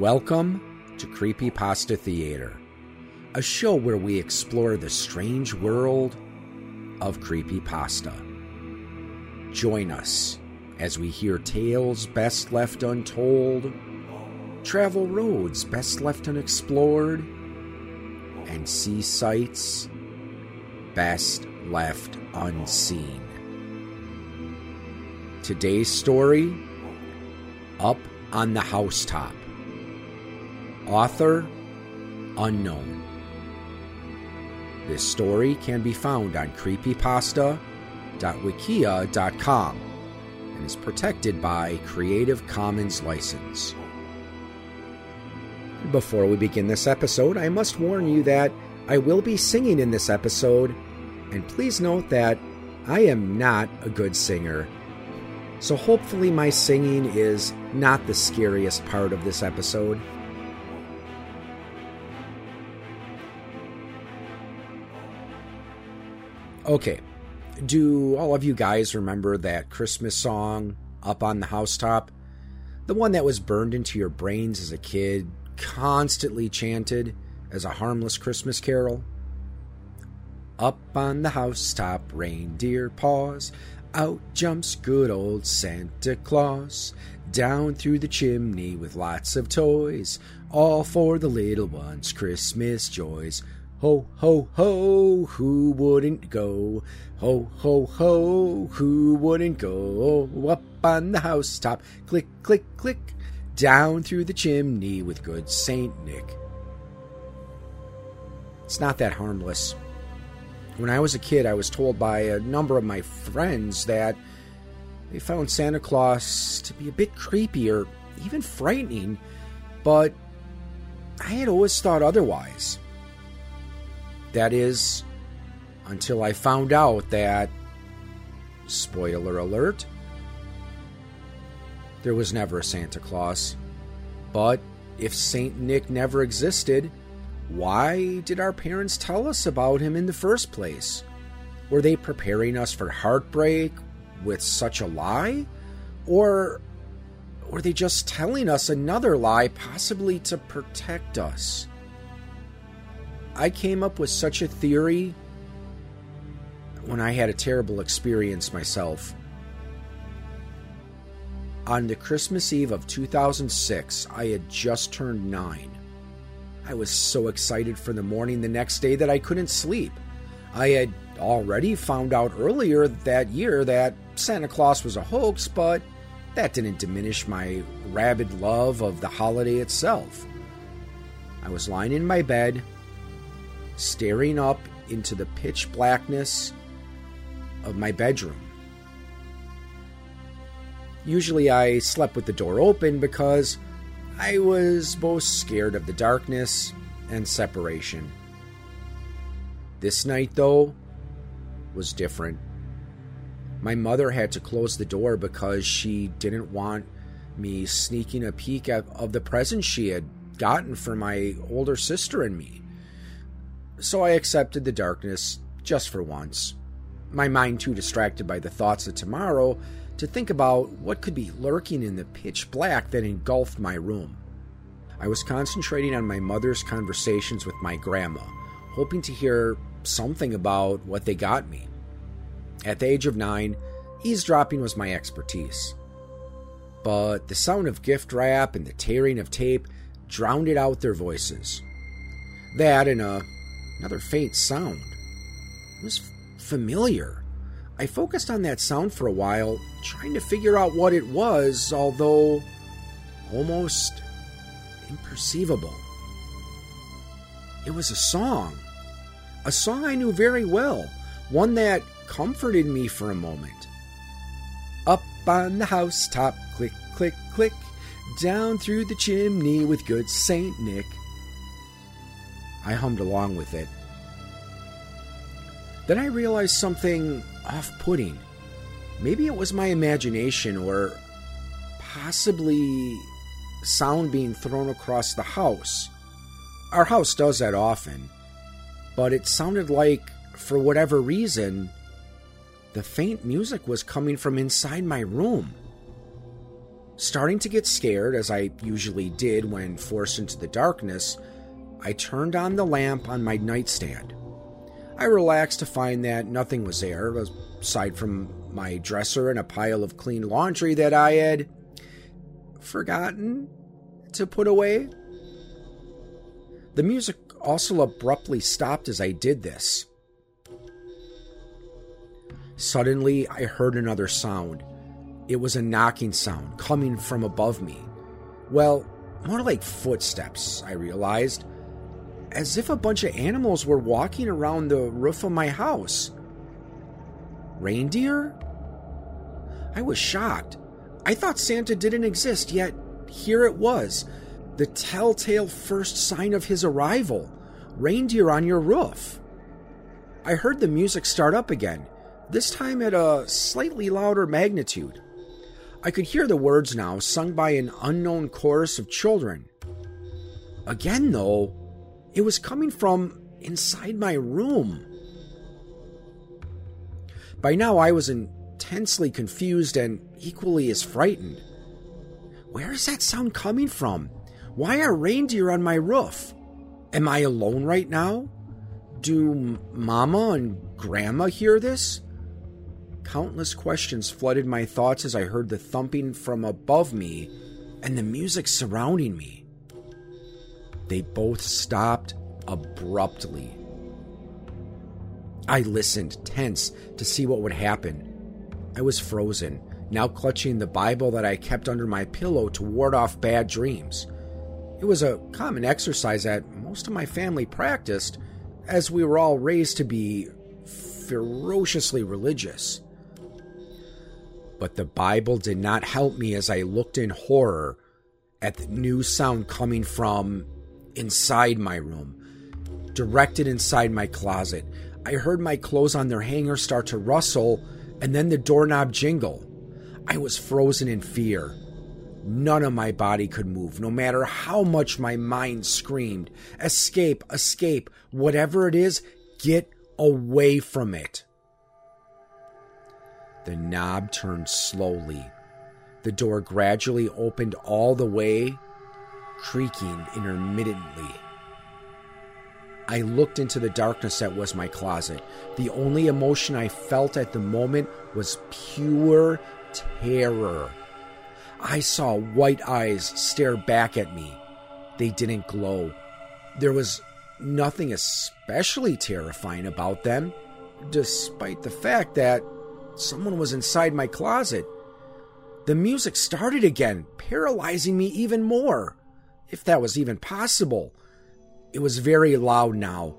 Welcome to Creepypasta Theater, a show where we explore the strange world of creepypasta. Join us as we hear tales best left untold, travel roads best left unexplored, and see sights best left unseen. Today's story Up on the Housetop. Author Unknown. This story can be found on creepypasta.wikia.com and is protected by Creative Commons license. Before we begin this episode, I must warn you that I will be singing in this episode, and please note that I am not a good singer. So hopefully, my singing is not the scariest part of this episode. Okay, do all of you guys remember that Christmas song, Up on the Housetop? The one that was burned into your brains as a kid, constantly chanted as a harmless Christmas carol? Up on the housetop, reindeer pause, out jumps good old Santa Claus, down through the chimney with lots of toys, all for the little ones' Christmas joys. Ho, ho, ho, who wouldn't go? Ho, ho, ho, who wouldn't go? Up on the housetop, click, click, click, down through the chimney with good Saint Nick. It's not that harmless. When I was a kid, I was told by a number of my friends that they found Santa Claus to be a bit creepy or even frightening, but I had always thought otherwise. That is, until I found out that, spoiler alert, there was never a Santa Claus. But if St. Nick never existed, why did our parents tell us about him in the first place? Were they preparing us for heartbreak with such a lie? Or were they just telling us another lie, possibly to protect us? I came up with such a theory when I had a terrible experience myself. On the Christmas Eve of 2006, I had just turned nine. I was so excited for the morning the next day that I couldn't sleep. I had already found out earlier that year that Santa Claus was a hoax, but that didn't diminish my rabid love of the holiday itself. I was lying in my bed, staring up into the pitch blackness of my bedroom. Usually I slept with the door open because I was both scared of the darkness and separation. This night, though, was different. My mother had to close the door because she didn't want me sneaking a peek at, of the presents she had gotten for my older sister and me. So I accepted the darkness just for once. My mind too distracted by the thoughts of tomorrow to think about what could be lurking in the pitch black that engulfed my room. I was concentrating on my mother's conversations with my grandma, hoping to hear something about what they got me. At the age of nine, eavesdropping was my expertise. But the sound of gift wrap and the tearing of tape drowned out their voices. That and a, uh, another faint sound. It was familiar. I focused on that sound for a while, trying to figure out what it was, although almost imperceivable. It was a song. A song I knew very well, one that comforted me for a moment. Up on the housetop, click, click, click, down through the chimney with good Saint Nick. I hummed along with it. Then I realized something off putting. Maybe it was my imagination or possibly sound being thrown across the house. Our house does that often, but it sounded like, for whatever reason, the faint music was coming from inside my room. Starting to get scared, as I usually did when forced into the darkness, I turned on the lamp on my nightstand. I relaxed to find that nothing was there, aside from my dresser and a pile of clean laundry that I had forgotten to put away. The music also abruptly stopped as I did this. Suddenly, I heard another sound. It was a knocking sound coming from above me. Well, more like footsteps, I realized, as if a bunch of animals were walking around the roof of my house. Reindeer? I was shocked. I thought Santa didn't exist, yet here it was the telltale first sign of his arrival reindeer on your roof. I heard the music start up again, this time at a slightly louder magnitude. I could hear the words now, sung by an unknown chorus of children. Again, though, it was coming from inside my room. By now, I was intensely confused and equally as frightened. Where is that sound coming from? Why are reindeer on my roof? Am I alone right now? Do Mama and Grandma hear this? Countless questions flooded my thoughts as I heard the thumping from above me and the music surrounding me. They both stopped abruptly. I listened, tense, to see what would happen. I was frozen, now clutching the Bible that I kept under my pillow to ward off bad dreams. It was a common exercise that most of my family practiced, as we were all raised to be ferociously religious. But the Bible did not help me as I looked in horror at the new sound coming from inside my room, directed inside my closet. I heard my clothes on their hanger start to rustle and then the doorknob jingle. I was frozen in fear. None of my body could move, no matter how much my mind screamed Escape, escape, whatever it is, get away from it. The knob turned slowly. The door gradually opened all the way, creaking intermittently. I looked into the darkness that was my closet. The only emotion I felt at the moment was pure terror. I saw white eyes stare back at me. They didn't glow. There was nothing especially terrifying about them, despite the fact that someone was inside my closet. The music started again, paralyzing me even more, if that was even possible. It was very loud now.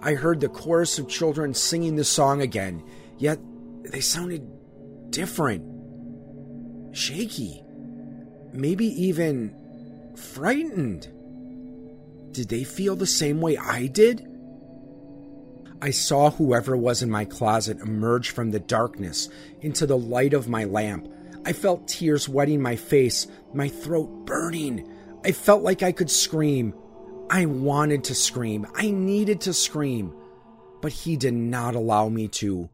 I heard the chorus of children singing the song again, yet they sounded different shaky, maybe even frightened. Did they feel the same way I did? I saw whoever was in my closet emerge from the darkness into the light of my lamp. I felt tears wetting my face, my throat burning. I felt like I could scream. I wanted to scream. I needed to scream. But he did not allow me to.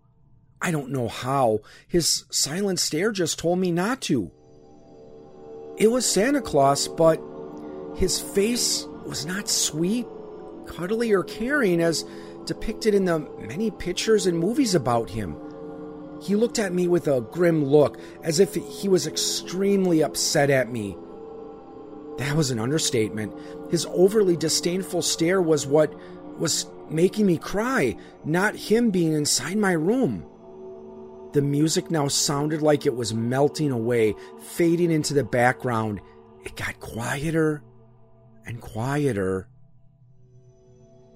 I don't know how. His silent stare just told me not to. It was Santa Claus, but his face was not sweet, cuddly, or caring as depicted in the many pictures and movies about him. He looked at me with a grim look, as if he was extremely upset at me. That was an understatement. His overly disdainful stare was what was making me cry, not him being inside my room. The music now sounded like it was melting away, fading into the background. It got quieter and quieter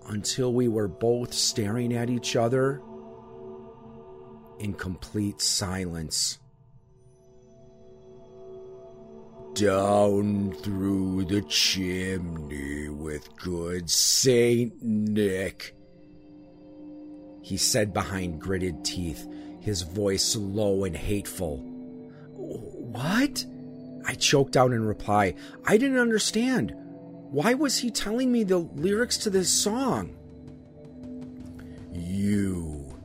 until we were both staring at each other in complete silence. Down through the chimney with good Saint Nick, he said behind gritted teeth his voice low and hateful. What? I choked out in reply. I didn't understand. Why was he telling me the lyrics to this song? You,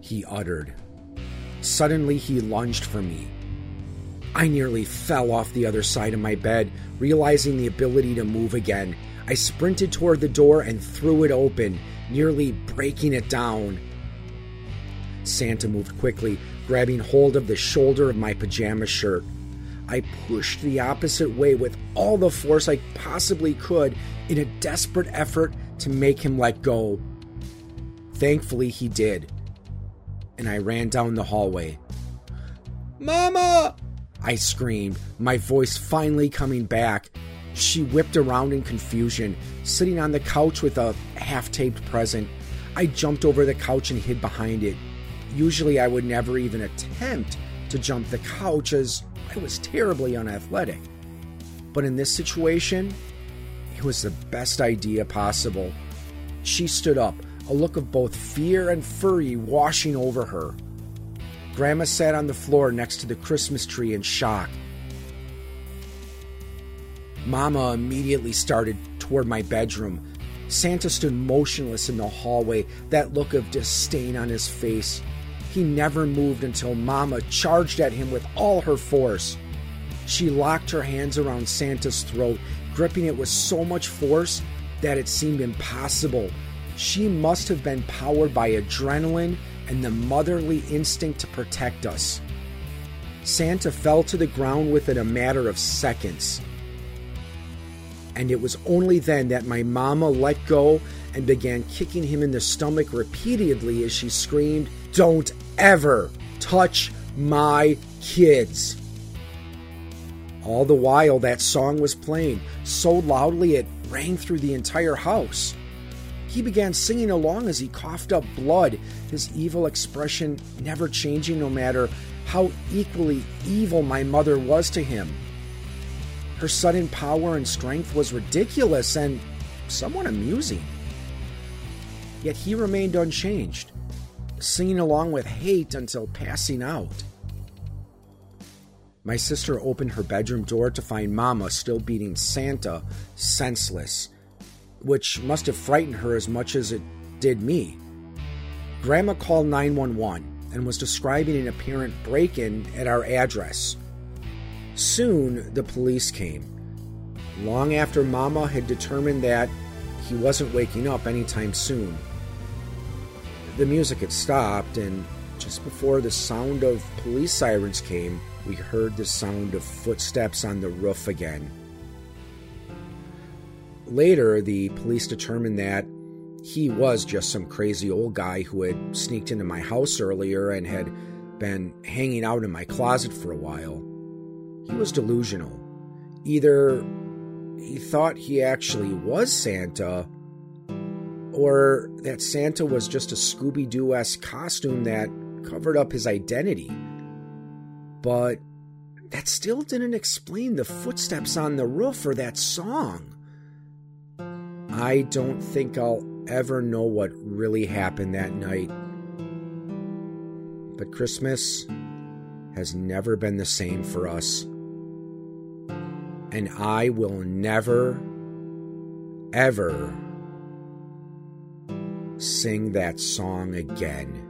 he uttered. Suddenly, he lunged for me. I nearly fell off the other side of my bed, realizing the ability to move again. I sprinted toward the door and threw it open, nearly breaking it down. Santa moved quickly, grabbing hold of the shoulder of my pajama shirt. I pushed the opposite way with all the force I possibly could in a desperate effort to make him let go. Thankfully, he did, and I ran down the hallway. Mama! I screamed, my voice finally coming back. She whipped around in confusion, sitting on the couch with a half taped present. I jumped over the couch and hid behind it. Usually, I would never even attempt to jump the couch as I was terribly unathletic. But in this situation, it was the best idea possible. She stood up, a look of both fear and fury washing over her. Grandma sat on the floor next to the Christmas tree in shock. Mama immediately started toward my bedroom. Santa stood motionless in the hallway, that look of disdain on his face. He never moved until Mama charged at him with all her force. She locked her hands around Santa's throat, gripping it with so much force that it seemed impossible. She must have been powered by adrenaline and the motherly instinct to protect us. Santa fell to the ground within a matter of seconds. And it was only then that my mama let go and began kicking him in the stomach repeatedly as she screamed, Don't ever touch my kids. All the while, that song was playing so loudly it rang through the entire house. He began singing along as he coughed up blood, his evil expression never changing no matter how equally evil my mother was to him. Her sudden power and strength was ridiculous and somewhat amusing. Yet he remained unchanged, singing along with hate until passing out. My sister opened her bedroom door to find Mama still beating Santa senseless which must have frightened her as much as it did me. Grandma called 911 and was describing an apparent break in at our address. Soon the police came. Long after Mama had determined that he wasn't waking up anytime soon. The music had stopped, and just before the sound of police sirens came, we heard the sound of footsteps on the roof again. Later, the police determined that he was just some crazy old guy who had sneaked into my house earlier and had been hanging out in my closet for a while. He was delusional. Either he thought he actually was Santa, or that Santa was just a Scooby Doo esque costume that covered up his identity. But that still didn't explain the footsteps on the roof or that song. I don't think I'll ever know what really happened that night. But Christmas has never been the same for us. And I will never, ever sing that song again.